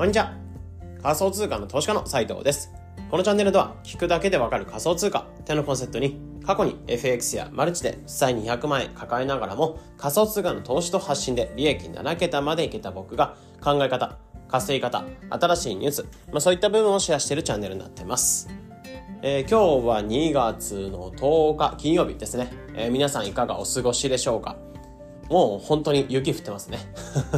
こんにちは。仮想通貨の投資家の斉藤です。このチャンネルでは聞くだけでわかる仮想通貨ってのコンセプトに過去に FX やマルチで負債200万円抱えながらも仮想通貨の投資と発信で利益7桁までいけた僕が考え方、稼ぎ方、新しいニュース、まあ、そういった部分をシェアしているチャンネルになってます。えー、今日は2月の10日金曜日ですね、えー、皆さんいかがお過ごしでしょうか？もう本当に雪降ってますね。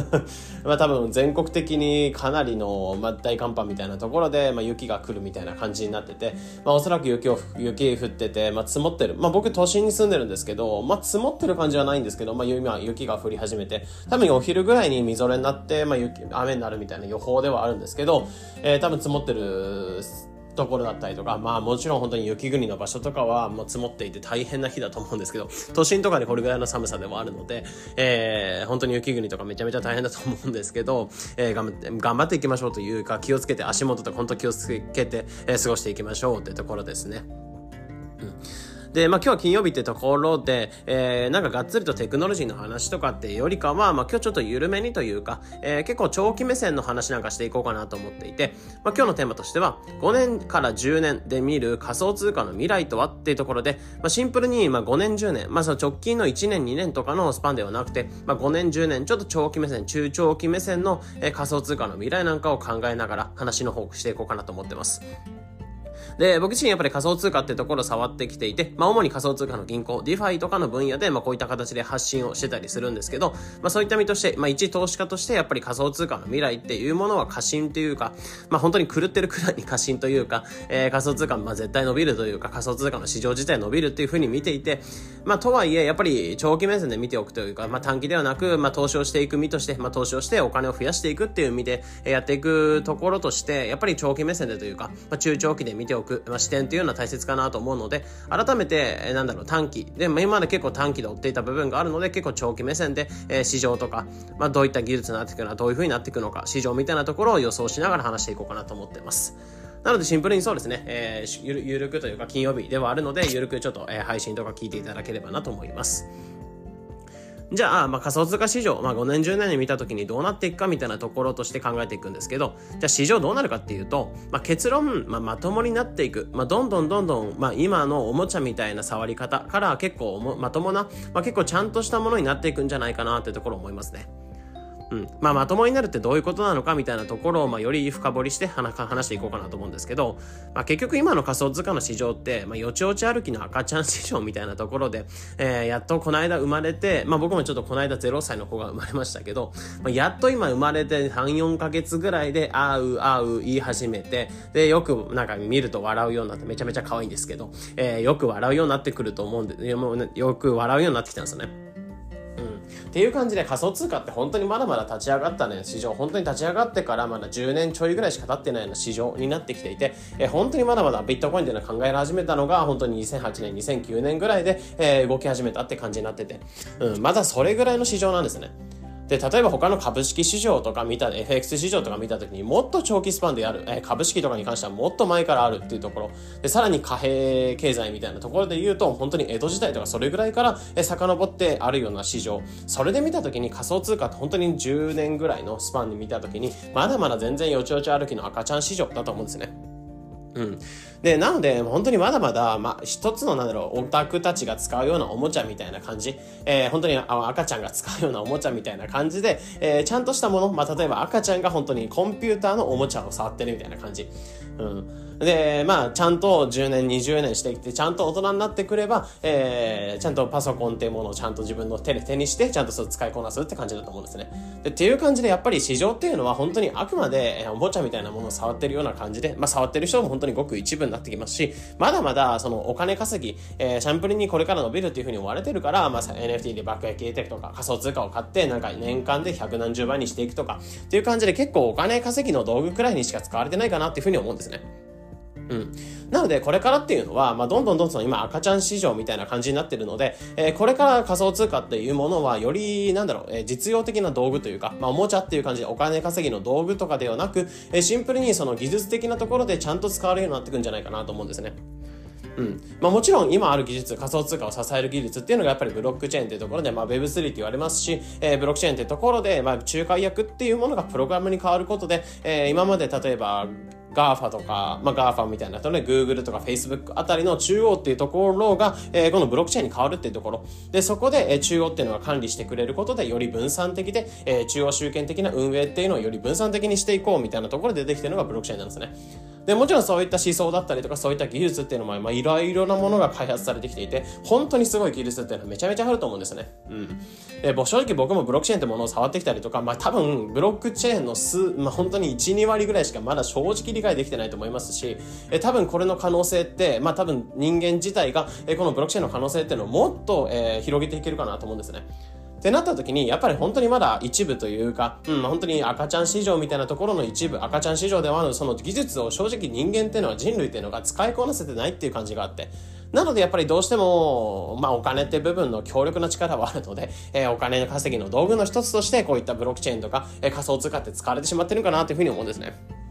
まあ多分全国的にかなりの、ま、大寒波みたいなところで、まあ、雪が来るみたいな感じになってて、まあおそらく雪を、雪降ってて、まあ積もってる。まあ僕都心に住んでるんですけど、まあ積もってる感じはないんですけど、まあ今雪が降り始めて、多分お昼ぐらいにみぞれになって、まあ雪、雨になるみたいな予報ではあるんですけど、えー、多分積もってるところだったりとか、まあもちろん本当に雪国の場所とかはもう積もっていて大変な日だと思うんですけど、都心とかでこれぐらいの寒さでもあるので、えー、本当に雪国とかめちゃめちゃ大変だと思うんですけど、えー、頑張って、頑張っていきましょうというか、気をつけて足元とか本当気をつけて、えー、過ごしていきましょうってところですね。で、まあ今日は金曜日ってところで、えー、なんかがっつりとテクノロジーの話とかってよりかは、まあ今日ちょっと緩めにというか、えー、結構長期目線の話なんかしていこうかなと思っていて、まあ今日のテーマとしては、5年から10年で見る仮想通貨の未来とはっていうところで、まあシンプルに、まあ5年10年、まあその直近の1年2年とかのスパンではなくて、まあ5年10年、ちょっと長期目線、中長期目線の、えー、仮想通貨の未来なんかを考えながら話の方をしていこうかなと思ってます。で、僕自身やっぱり仮想通貨ってところを触ってきていて、まあ主に仮想通貨の銀行、DeFi とかの分野で、まあこういった形で発信をしてたりするんですけど、まあそういった身として、まあ一投資家としてやっぱり仮想通貨の未来っていうものは過信というか、まあ本当に狂ってるくらいに過信というか、えー、仮想通貨まあ絶対伸びるというか、仮想通貨の市場自体伸びるっていうふうに見ていて、まあとはいえ、やっぱり長期目線で見ておくというか、まあ短期ではなく、まあ投資をしていく身として、まあ投資をしてお金を増やしていくっていう意味でやっていくところとして、やっぱり長期目線でというか、まあ中長期で見ておく、まあ視点っていうのは大切かなと思うので、改めて、えなんだろう、短期。で、まあ、今まで結構短期で追っていた部分があるので、結構長期目線で、えー、市場とか、まあ、どういった技術になっていくのか、どういう風になっていくのか、市場みたいなところを予想しながら話していこうかなと思ってます。なのでシンプルにそうですね、えー、ゆるゆるくというか金曜日ではあるので、ゆるくちょっと、えー、配信とか聞いていただければなと思います。じゃあ、まあ、仮想通貨市場、まあ、5年、10年で見た時にどうなっていくかみたいなところとして考えていくんですけど、じゃあ市場どうなるかっていうと、まあ、結論、まあ、まともになっていく。まあ、どんどんどんどん、まあ、今のおもちゃみたいな触り方から結構まともな、まあ、結構ちゃんとしたものになっていくんじゃないかなってところ思いますね。うんまあ、まともになるってどういうことなのかみたいなところを、まあ、より深掘りして話していこうかなと思うんですけど、まあ、結局今の仮想通貨の市場って、まあ、よちよち歩きの赤ちゃん市場みたいなところで、えー、やっとこの間生まれて、まあ、僕もちょっとこの間0歳の子が生まれましたけど、まあ、やっと今生まれて3、4ヶ月ぐらいで、あうあう言い始めて、で、よくなんか見ると笑うようになって、めちゃめちゃ可愛いんですけど、えー、よく笑うようになってくると思うんで、よく笑うようになってきたんですよね。っていう感じで仮想通貨って本当にまだまだ立ち上がったね、市場、本当に立ち上がってからまだ10年ちょいぐらいしか経ってないような市場になってきていて、え本当にまだまだビットコインっていうのは考え始めたのが本当に2008年、2009年ぐらいで、えー、動き始めたって感じになってて、うん、まだそれぐらいの市場なんですね。で、例えば他の株式市場とか見た、FX 市場とか見たときにもっと長期スパンでやる、え株式とかに関してはもっと前からあるっていうところ、で、さらに貨幣経済みたいなところで言うと、本当に江戸時代とかそれぐらいから、え遡ってあるような市場、それで見たときに仮想通貨って本当に10年ぐらいのスパンで見たときに、まだまだ全然よちよち歩きの赤ちゃん市場だと思うんですね。うん。で、なので、本当にまだまだ、まあ、一つの、なんだろう、オタクたちが使うようなおもちゃみたいな感じ、えー、本当に赤ちゃんが使うようなおもちゃみたいな感じで、えー、ちゃんとしたもの、まあ、例えば赤ちゃんが本当にコンピューターのおもちゃを触ってるみたいな感じ。うん。で、まあ、ちゃんと10年、20年してきて、ちゃんと大人になってくれば、えー、ちゃんとパソコンっていうものをちゃんと自分の手で手にして、ちゃんとそれ使いこなすって感じだと思うんですね。で、っていう感じで、やっぱり市場っていうのは本当にあくまで、えおもちゃみたいなものを触ってるような感じで、まあ、触ってる人も本当にごく一部になってきますし、まだまだ、そのお金稼ぎ、えー、シャンプルにこれから伸びるっていうふうに思われてるから、まあ、NFT で爆撃テクとか仮想通貨を買って、なんか年間で百何十倍にしていくとか、っていう感じで結構お金稼ぎの道具くらいにしか使われてないかなっていうふうに思うんですね。うん。なので、これからっていうのは、まあ、どんどんどんどん今赤ちゃん市場みたいな感じになってるので、えー、これから仮想通貨っていうものは、より、なんだろう、えー、実用的な道具というか、まあ、おもちゃっていう感じでお金稼ぎの道具とかではなく、えー、シンプルにその技術的なところでちゃんと使われるようになってくんじゃないかなと思うんですね。うんまあ、もちろん今ある技術仮想通貨を支える技術っていうのがやっぱりブロックチェーンっていうところで、まあ、Web3 って言われますし、えー、ブロックチェーンっていうところで、まあ、仲介役っていうものがプログラムに変わることで、えー、今まで例えば GAFA とか、まあ、GAFA みたいなとね、Google とか Facebook あたりの中央っていうところが、えー、このブロックチェーンに変わるっていうところ。で、そこで、えー、中央っていうのが管理してくれることで、より分散的で、えー、中央集権的な運営っていうのをより分散的にしていこうみたいなところで出てきてるのがブロックチェーンなんですね。で、もちろんそういった思想だったりとか、そういった技術っていうのも、まあ、いろいろなものが開発されてきていて、本当にすごい技術っていうのはめちゃめちゃあると思うんですね。うん。え正直僕もブロックチェーンってものを触ってきたりとか、まあ、多分、ブロックチェーンの数、まあ、本当に1、2割ぐらいしかまだ正直理解できてないと思いますし、え多分これの可能性って、まあ、多分人間自体が、えこのブロックチェーンの可能性っていうのをもっと、えー、広げていけるかなと思うんですね。ってなった時に、やっぱり本当にまだ一部というか、うん、本当に赤ちゃん市場みたいなところの一部、赤ちゃん市場ではあるその技術を正直人間っていうのは人類っていうのが使いこなせてないっていう感じがあって、なのでやっぱりどうしても、まあお金って部分の強力な力はあるので、えー、お金の稼ぎの道具の一つとしてこういったブロックチェーンとか、えー、仮想通貨って使われてしまってるかなというふうに思うんですね。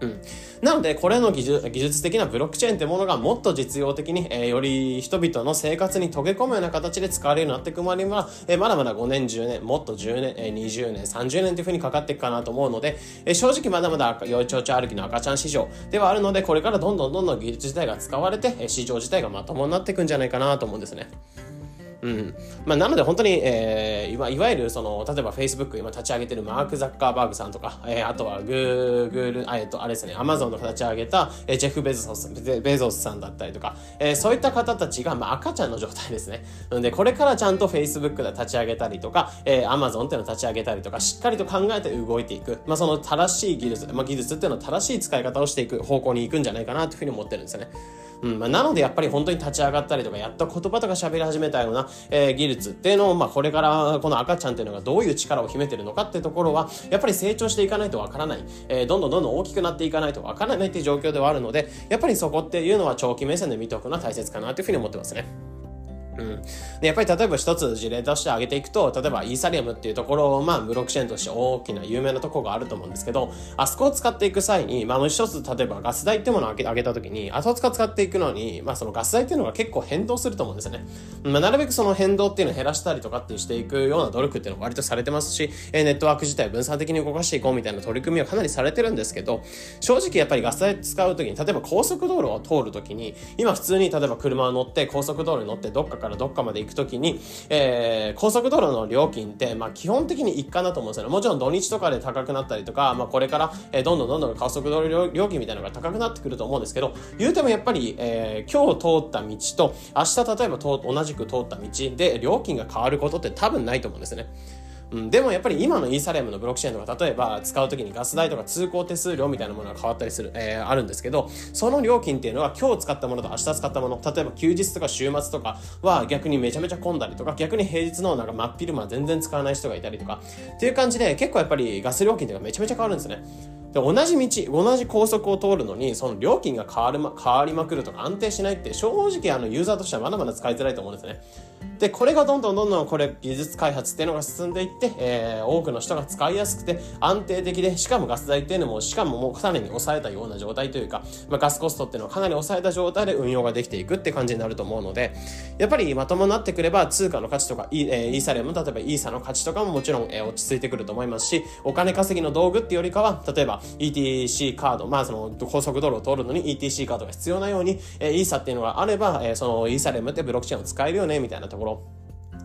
うん。なので、これの技術的なブロックチェーンってものがもっと実用的に、えー、より人々の生活に溶け込むような形で使われるようになっていくまでは、えー、まだまだ5年、10年、もっと10年、えー、20年、30年というふうにかかっていくかなと思うので、えー、正直まだまだ幼鳥々歩きの赤ちゃん市場ではあるので、これからどんどんどんどん技術自体が使われて、市場自体がまともになっていくんじゃないかなと思うんですね。うん。まあ、なので本当に、えー、いわゆるその、例えば Facebook 今立ち上げてるマーク・ザッカーバーグさんとか、えー、あとは Google、えっと、あれですね、Amazon の立ち上げた、えー、ジェフ・ベゾスベゾスさんだったりとか、えー、そういった方たちが、まあ、赤ちゃんの状態ですね。なので、これからちゃんと Facebook で立ち上げたりとか、えー、Amazon っていうのを立ち上げたりとか、しっかりと考えて動いていく。まあ、その正しい技術、まあ、技術っていうのは正しい使い方をしていく方向に行くんじゃないかなというふうに思ってるんですよね。うんまあ、なのでやっぱり本当に立ち上がったりとかやっと言葉とか喋り始めたような、えー、技術っていうのを、まあ、これからこの赤ちゃんっていうのがどういう力を秘めてるのかっていうところはやっぱり成長していかないとわからない、えー、どんどんどんどん大きくなっていかないとわからないっていう状況ではあるのでやっぱりそこっていうのは長期目線で見ておくのは大切かなというふうに思ってますね。うん。で、やっぱり例えば一つ事例として挙げていくと、例えばイーサリアムっていうところを、まあ、ブロックチェーンとして大きな有名なところがあると思うんですけど、あそこを使っていく際に、まあ、もう一つ、例えばガス代ってものを上げたときに、あそこ使っていくのに、まあ、そのガス代っていうのが結構変動すると思うんですよね。まあ、なるべくその変動っていうのを減らしたりとかってしていくような努力っていうのは割とされてますし、ネットワーク自体分散的に動かしていこうみたいな取り組みはかなりされてるんですけど、正直やっぱりガス代使うときに、例えば高速道路を通るときに、今普通に例えば車を乗って高速道路に乗ってどっかからどっかまで行くときに、えー、高速道路の料金って、まあ、基本的に一貫だと思うんですよね。もちろん土日とかで高くなったりとか、まあ、これから、えー、どんどんどんどん高速道路料金みたいなのが高くなってくると思うんですけど、言うてもやっぱり、えー、今日通った道と、明日例えば同じく通った道で料金が変わることって多分ないと思うんですね。うん、でもやっぱり今のイーサレムのブロックチェーンとか例えば使う時にガス代とか通行手数料みたいなものが変わったりする、えー、あるんですけどその料金っていうのは今日使ったものと明日使ったもの例えば休日とか週末とかは逆にめちゃめちゃ混んだりとか逆に平日のなんか真っ昼間全然使わない人がいたりとかっていう感じで結構やっぱりガス料金とかめちゃめちゃ変わるんですね。で同じ道同じ高速を通るのにその料金が変わる、ま、変わりまくるとか安定しないって正直あのユーザーとしてはまだまだ使いづらいと思うんですね。で、これがどんどんどんどんこれ技術開発っていうのが進んでいって、えー、多くの人が使いやすくて安定的で、しかもガス代っていうのも、しかももうかなり抑えたような状態というか、まあ、ガスコストっていうのをかなり抑えた状態で運用ができていくって感じになると思うので、やっぱりまともになってくれば通貨の価値とか、イ,、えー、イーサレム、例えばイーサの価値とかももちろん、えー、落ち着いてくると思いますし、お金稼ぎの道具っていうよりかは、例えば ETC カード、まあその高速道路を通るのに ETC カードが必要なように、えー、イーサっていうのがあれば、えー、そのイーサレムってブロックチェーンを使えるよね、みたいなところ。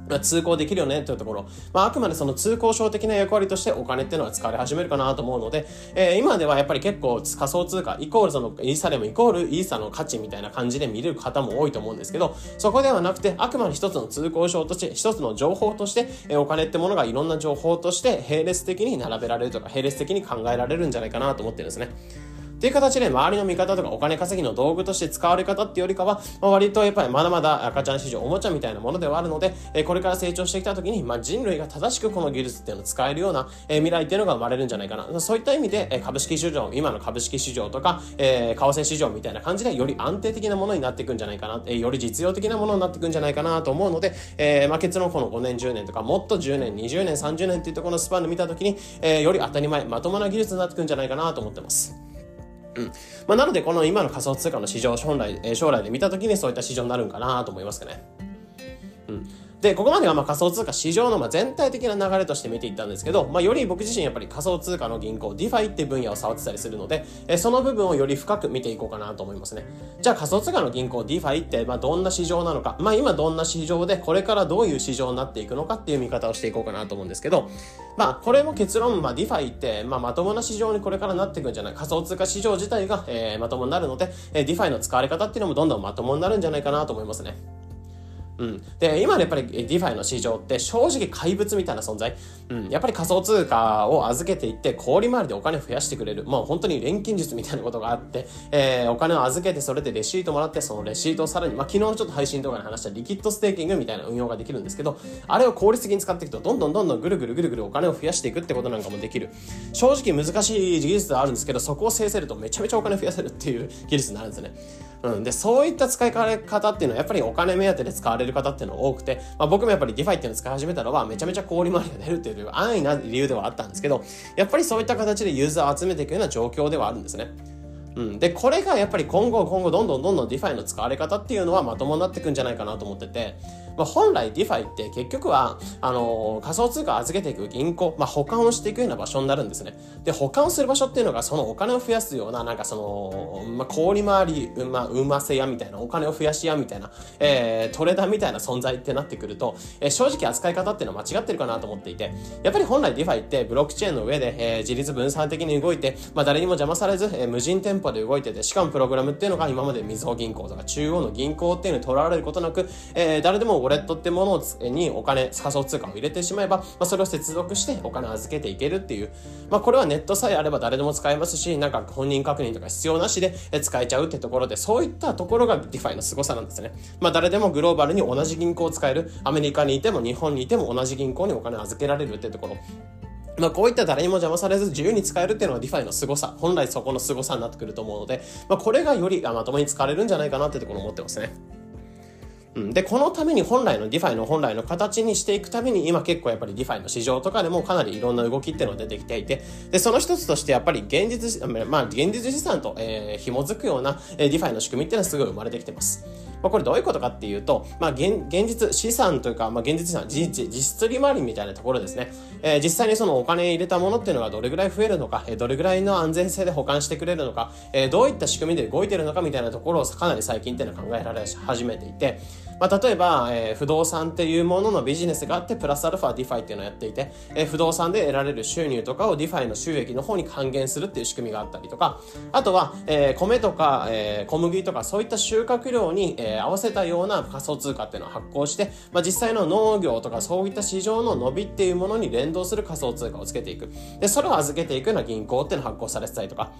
まあ、通行できるよねというところ、まあ、あくまでその通行証的な役割としてお金っていうのは使われ始めるかなと思うので、えー、今ではやっぱり結構仮想通貨イコールそのイーサレムイコールイーサの価値みたいな感じで見れる方も多いと思うんですけど、そこではなくてあくまで一つの通行証として、一つの情報として、えー、お金ってものがいろんな情報として並列的に並べられるとか並列的に考えられるんじゃないかなと思ってるんですね。っていう形で周りの味方とかお金稼ぎの道具として使われ方っていうよりかは、まあ、割とやっぱりまだまだ赤ちゃん市場おもちゃみたいなものではあるので、えこれから成長してきた時に、まあ、人類が正しくこの技術っていうのを使えるような、え未来っていうのが生まれるんじゃないかな。そういった意味で、え株式市場、今の株式市場とか、え為替市場みたいな感じでより安定的なものになっていくんじゃないかな、えより実用的なものになっていくんじゃないかなと思うので、え、まあ、結論この5年、10年とか、もっと10年、20年、30年っていうところのスパンで見た時に、え、より当たり前、まともな技術になっていくんじゃないかなと思ってます。うんまあ、なので、この今の仮想通貨の市場、将来、将来で見た時にそういった市場になるんかなと思いますかね。うんで、ここまではま仮想通貨市場のま全体的な流れとして見ていったんですけど、まあ、より僕自身やっぱり仮想通貨の銀行、DeFi って分野を触ってたりするので、えその部分をより深く見ていこうかなと思いますね。じゃあ仮想通貨の銀行、DeFi ってまどんな市場なのか、まあ今どんな市場でこれからどういう市場になっていくのかっていう見方をしていこうかなと思うんですけど、まあこれも結論、まあ DeFi ってままともな市場にこれからなっていくんじゃない、仮想通貨市場自体が、え、まともになるので、え、DeFi の使われ方っていうのもどんどんまともになるんじゃないかなと思いますね。うん、で今のやっぱり DeFi の市場って正直怪物みたいな存在、うん、やっぱり仮想通貨を預けていって氷回りでお金を増やしてくれる。もう本当に錬金術みたいなことがあって、えー、お金を預けてそれでレシートもらってそのレシートをさらに、まあ、昨日ちょっと配信動画で話したリキッドステーキングみたいな運用ができるんですけどあれを効率的に使っていくとどんどんどんどんぐるぐるぐるぐるお金を増やしていくってことなんかもできる正直難しい技術はあるんですけどそこを制せるとめちゃめちゃお金増やせるっていう技術になるんですね、うん、でそういった使い方っていうのはやっぱりお金目当てで使われる方っていうのは多くて、まあ、僕もやっぱり DeFi っていうのを使い始めたのはめちゃめちゃ氷回りが出るっていう安易な理由ではあったんですけど、やっぱりそういった形でユーザーを集めていくような状況ではあるんですね。うん、でこれがやっぱり今後今後どんどんどんどん DeFi の使われ方っていうのはまともになっていくんじゃないかなと思っててまあ、本来 DeFi って結局は、あの、仮想通貨を預けていく銀行、まあ、保管をしていくような場所になるんですね。で、保管をする場所っていうのが、そのお金を増やすような、なんかその、まあ、氷回り、まあ、うませやみたいな、お金を増やしやみたいな、えー、トレーダーみたいな存在ってなってくると、えー、正直扱い方っていうのは間違ってるかなと思っていて、やっぱり本来 DeFi ってブロックチェーンの上で、えー、自立分散的に動いて、まあ、誰にも邪魔されず、えー、無人店舗で動いてて、しかもプログラムっていうのが今までみずほ銀行とか中央の銀行っていうのに取られることなく、えー、誰でもウォレットってものをにお金、仮想通貨を入れてしまえば、まあ、それを接続してお金を預けていけるっていう、まあ、これはネットさえあれば誰でも使えますし、なんか本人確認とか必要なしで使えちゃうってところで、そういったところが DeFi の凄さなんですね。まあ、誰でもグローバルに同じ銀行を使える、アメリカにいても日本にいても同じ銀行にお金を預けられるってところ。まあ、こういった誰にも邪魔されず自由に使えるっていうのは DeFi の凄さ、本来そこの凄さになってくると思うので、まあ、これがよりまともに使われるんじゃないかなってところを思ってますね。うん、で、このために本来の DeFi の本来の形にしていくために、今結構やっぱり DeFi の市場とかでもかなりいろんな動きっていうのが出てきていて、で、その一つとしてやっぱり現実、まあ、現実資産と、えー、紐づくような、えー、DeFi の仕組みっていうのはすごい生まれてきてます。まあ、これどういうことかっていうと、まあ、現現実資産というか、まあ、現実資産、実質利回りみたいなところですね。えー、実際にそのお金入れたものっていうのがどれぐらい増えるのか、えー、どれぐらいの安全性で保管してくれるのか、えー、どういった仕組みで動いてるのかみたいなところをかなり最近っていうのは考えられ始めていて、まあ、例えば、えー、不動産っていうもののビジネスがあって、プラスアルファ DeFi っていうのをやっていて、えー、不動産で得られる収入とかを DeFi の収益の方に還元するっていう仕組みがあったりとか、あとは、えー、米とか、えー、小麦とかそういった収穫量に、えー、合わせたようなな仮想通貨っていうのを発行して、まあ、実際の農業とかそういった市場の伸びっていうものに連動する仮想通貨をつけていく。で、それを預けていくような銀行っていうのを発行されてたりとか、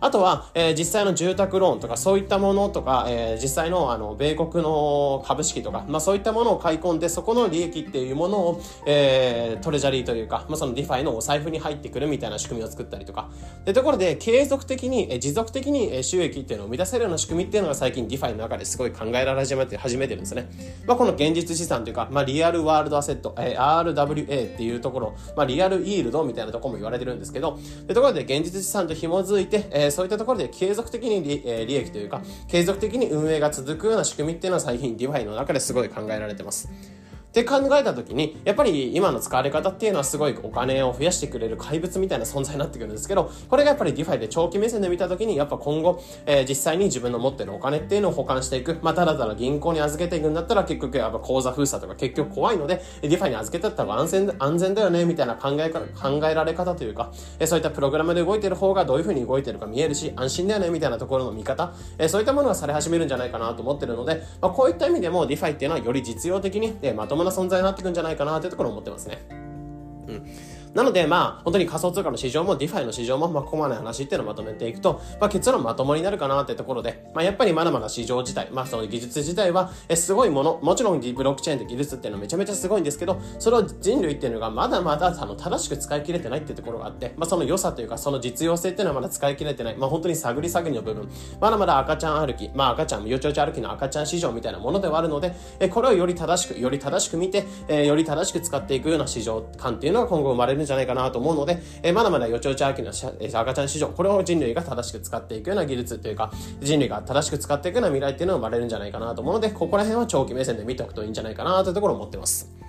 あとは、えー、実際の住宅ローンとかそういったものとか、えー、実際のあの米国の株式とか、まあ、そういったものを買い込んでそこの利益っていうものを、えー、 treasury というか、まあ、その DeFi のお財布に入ってくるみたいな仕組みを作ったりとか。でところで継続的に、えー、持続的に収益っていうのを生み出せるような仕組みっていうのが最近 DeFi の中ですごい考えられ始めて始めてるんですね、まあ、この現実資産というか、まあ、 real world asset、えー、RWA っていうところ、まあ、 real yield みたいなところも言われてるんですけど。でところで現実資産と紐づいて、えー、そういったところで継続的に利,、え、利益というか、継続的に運営が続くような仕組みっていうのは最近 DeFi の中ですごい考えられてます。って考えた時に、やっぱり今の使われ方っていうのはすごいお金を増やしてくれる怪物みたいな存在になってくるんですけど、これがやっぱり DeFi で長期目線で見た時に、やっぱ今後、えー、実際に自分の持ってるお金っていうのを保管していく。まあ、ただただ銀行に預けていくんだったら結局やっぱ口座封鎖とか結局怖いので、DeFi に預けてった方が安全、安全だよね、みたいな考えか、考えられ方というか、えー、そういったプログラムで動いてる方がどういう風に動いてるか見えるし、安心だよね、みたいなところの見方、えー、そういったものがされ始めるんじゃないかなと思ってるので、まあ、こういった意味でも DeFi っていうのはより実用的に、えー、まとな存在になっていくんじゃじゃないかなというところを思ってますね。うん。なので、まあ、本当に仮想通貨の市場も DeFi の市場も、まあ、ここまで話っていうのをまとめていくと、まあ、結論まともになるかなってところで、まあ、やっぱりまだまだ市場自体、まあ、その技術自体は、え、すごいもの、もちろんブロックチェーンって技術っていうのはめちゃめちゃすごいんですけど、それを人類っていうのがまだまだ、あの、正しく使い切れてないっていうところがあって、まあ、その良さというか、その実用性っていうのはまだ使い切れてない、まあ、本当に探り探りの部分、まだまだ赤ちゃん歩き、まあ、赤ちゃん、よちよち歩きの赤ちゃん市場みたいなものではあるので、え、これをより正しく、より正しく見て、えより正しく使っていくような市場感っていうのが今後生まれるるんじゃないかなと思うので、え、まだまだよちよち秋の赤ちゃん市場、これを人類が正しく使っていくような技術というか、人類が正しく使っていくような未来っていうのが生まれるんじゃないかなと思うので、ここら辺は長期目線で見ておくといいんじゃないかなというところを思ってます。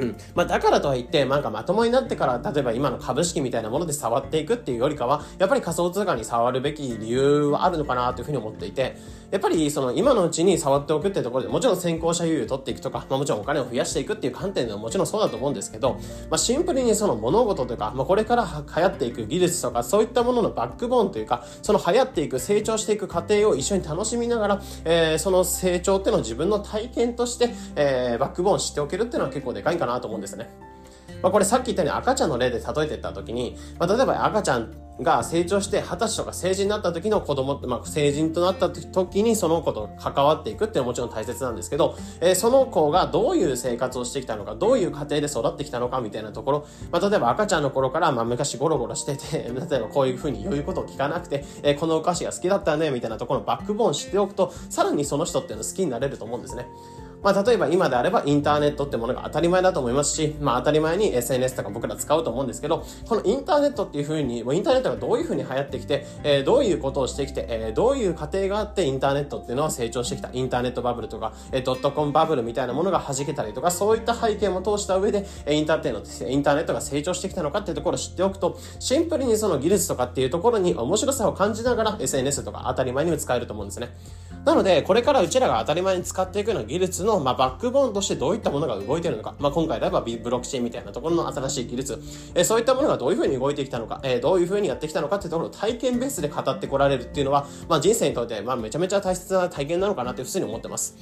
うん。まあ、だからとはいって、なんかまともになってから、例えば今の株式みたいなもので触っていくっていうよりかは、やっぱり仮想通貨に触るべき理由はあるのかなというふうに思っていて、やっぱりその今のうちに触っておくっていうところでもちろん先行者優位を取っていくとか、まあ、もちろんお金を増やしていくっていう観点ではもちろんそうだと思うんですけど、まあ、シンプルにその物事とか、まあ、これから流行っていく技術とかそういったもののバックボーンというかその流行っていく成長していく過程を一緒に楽しみながら、えー、その成長っていうのを自分の体験として、えー、バックボーンしておけるっていうのは結構でかいかななと思うんですね。まあ、これさっき言ったように赤ちゃんの例で例えてった時に、まあ、例えば赤ちゃんが成長して二十歳とか成人になった時の子供、まあ、成人となった時にその子と関わっていくっていうのはもちろん大切なんですけど、えー、その子がどういう生活をしてきたのか、どういう家庭で育ってきたのかみたいなところ、まあ、例えば赤ちゃんの頃から、まあ、昔ゴロゴロしてて、例えばこういうふうに言うことを聞かなくて、えー、このお菓子が好きだったね、みたいなところのバックボーン知っておくと、さらにその人っていうの好きになれると思うんですね。まあ、例えば今であればインターネットってものが当たり前だと思いますし、まあ、当たり前に SNS とか僕ら使うと思うんですけど、このインターネットっていうふうに、もうインターネットがどういうふうに流行ってきて、えー、どういうことをしてきて、えー、どういう過程があってインターネットっていうのは成長してきた。インターネットバブルとか、えー、ドットコンバブルみたいなものが弾けたりとか、そういった背景も通した上で、インターネット、インターネットが成長してきたのかっていうところを知っておくと、シンプルにその技術とかっていうところに面白さを感じながら SNS とか当たり前にも使えると思うんですね。なので、これからうちらが当たり前に使っていくような技術の、まあ、バックボーンとしてどういったものが動いているのか、まあ、今回であればブロックチェーンみたいなところの新しい技術、えー、そういったものがどういうふうに動いてきたのか、えー、どういうふうにやってきたのかっていうところを体験ベースで語ってこられるっていうのは、まあ、人生にとって、まあ、めちゃめちゃ大切な体験なのかなって普通に思ってます。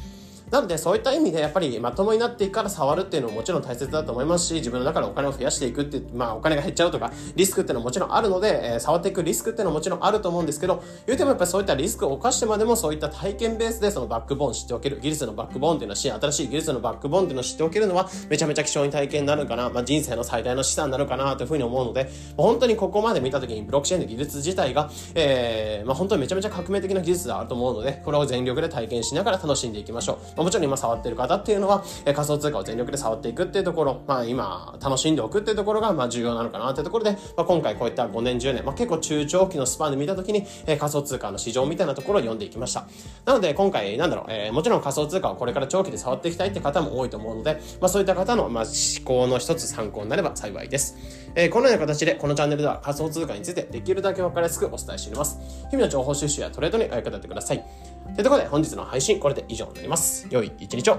なのでそういった意味でやっぱりまともになっていくから触るっていうのももちろん大切だと思いますし、自分の中でお金を増やしていくってまあお金が減っちゃうとか、リスクっていうのはもちろんあるので、えー、触っていくリスクっていうのはもちろんあると思うんですけど、言うてもやっぱりそういったリスクを犯してまでもそういった体験ベースでそのバックボーン知っておける、技術のバックボーンっていうのはし、新しい技術のバックボーンっていうのを知っておけるのはめちゃめちゃ貴重に体験になるかな、まあ人生の最大の資産になるかなというふうに思うので、本当にここまで見た時にブロックチェーンの技術自体が、えー、まあ本当にめちゃめちゃ革命的な技術であると思うので、これを全力で体験しながら楽しんでいきましょう。まあ、もちろん今触ってる方っていうのは、え仮想通貨を全力で触っていくっていうところ、まあ今、楽しんでおくっていうところが、まあ重要なのかなっていうところで、まあ今回こういった5年、10年、まあ結構中長期のスパンで見たときに、え仮想通貨の市場みたいなところを読んでいきました。なので今回、なんだろう、えー、もちろん仮想通貨をこれから長期で触っていきたいって方も多いと思うので、まあそういった方の、まあ思考の一つ参考になれば幸いです。えー、このような形で、このチャンネルでは仮想通貨についてできるだけ分かりやすくお伝えしています。日々の情報収集やトレードにお役立てください。ということで本日の配信これで以上になります。良い一日を。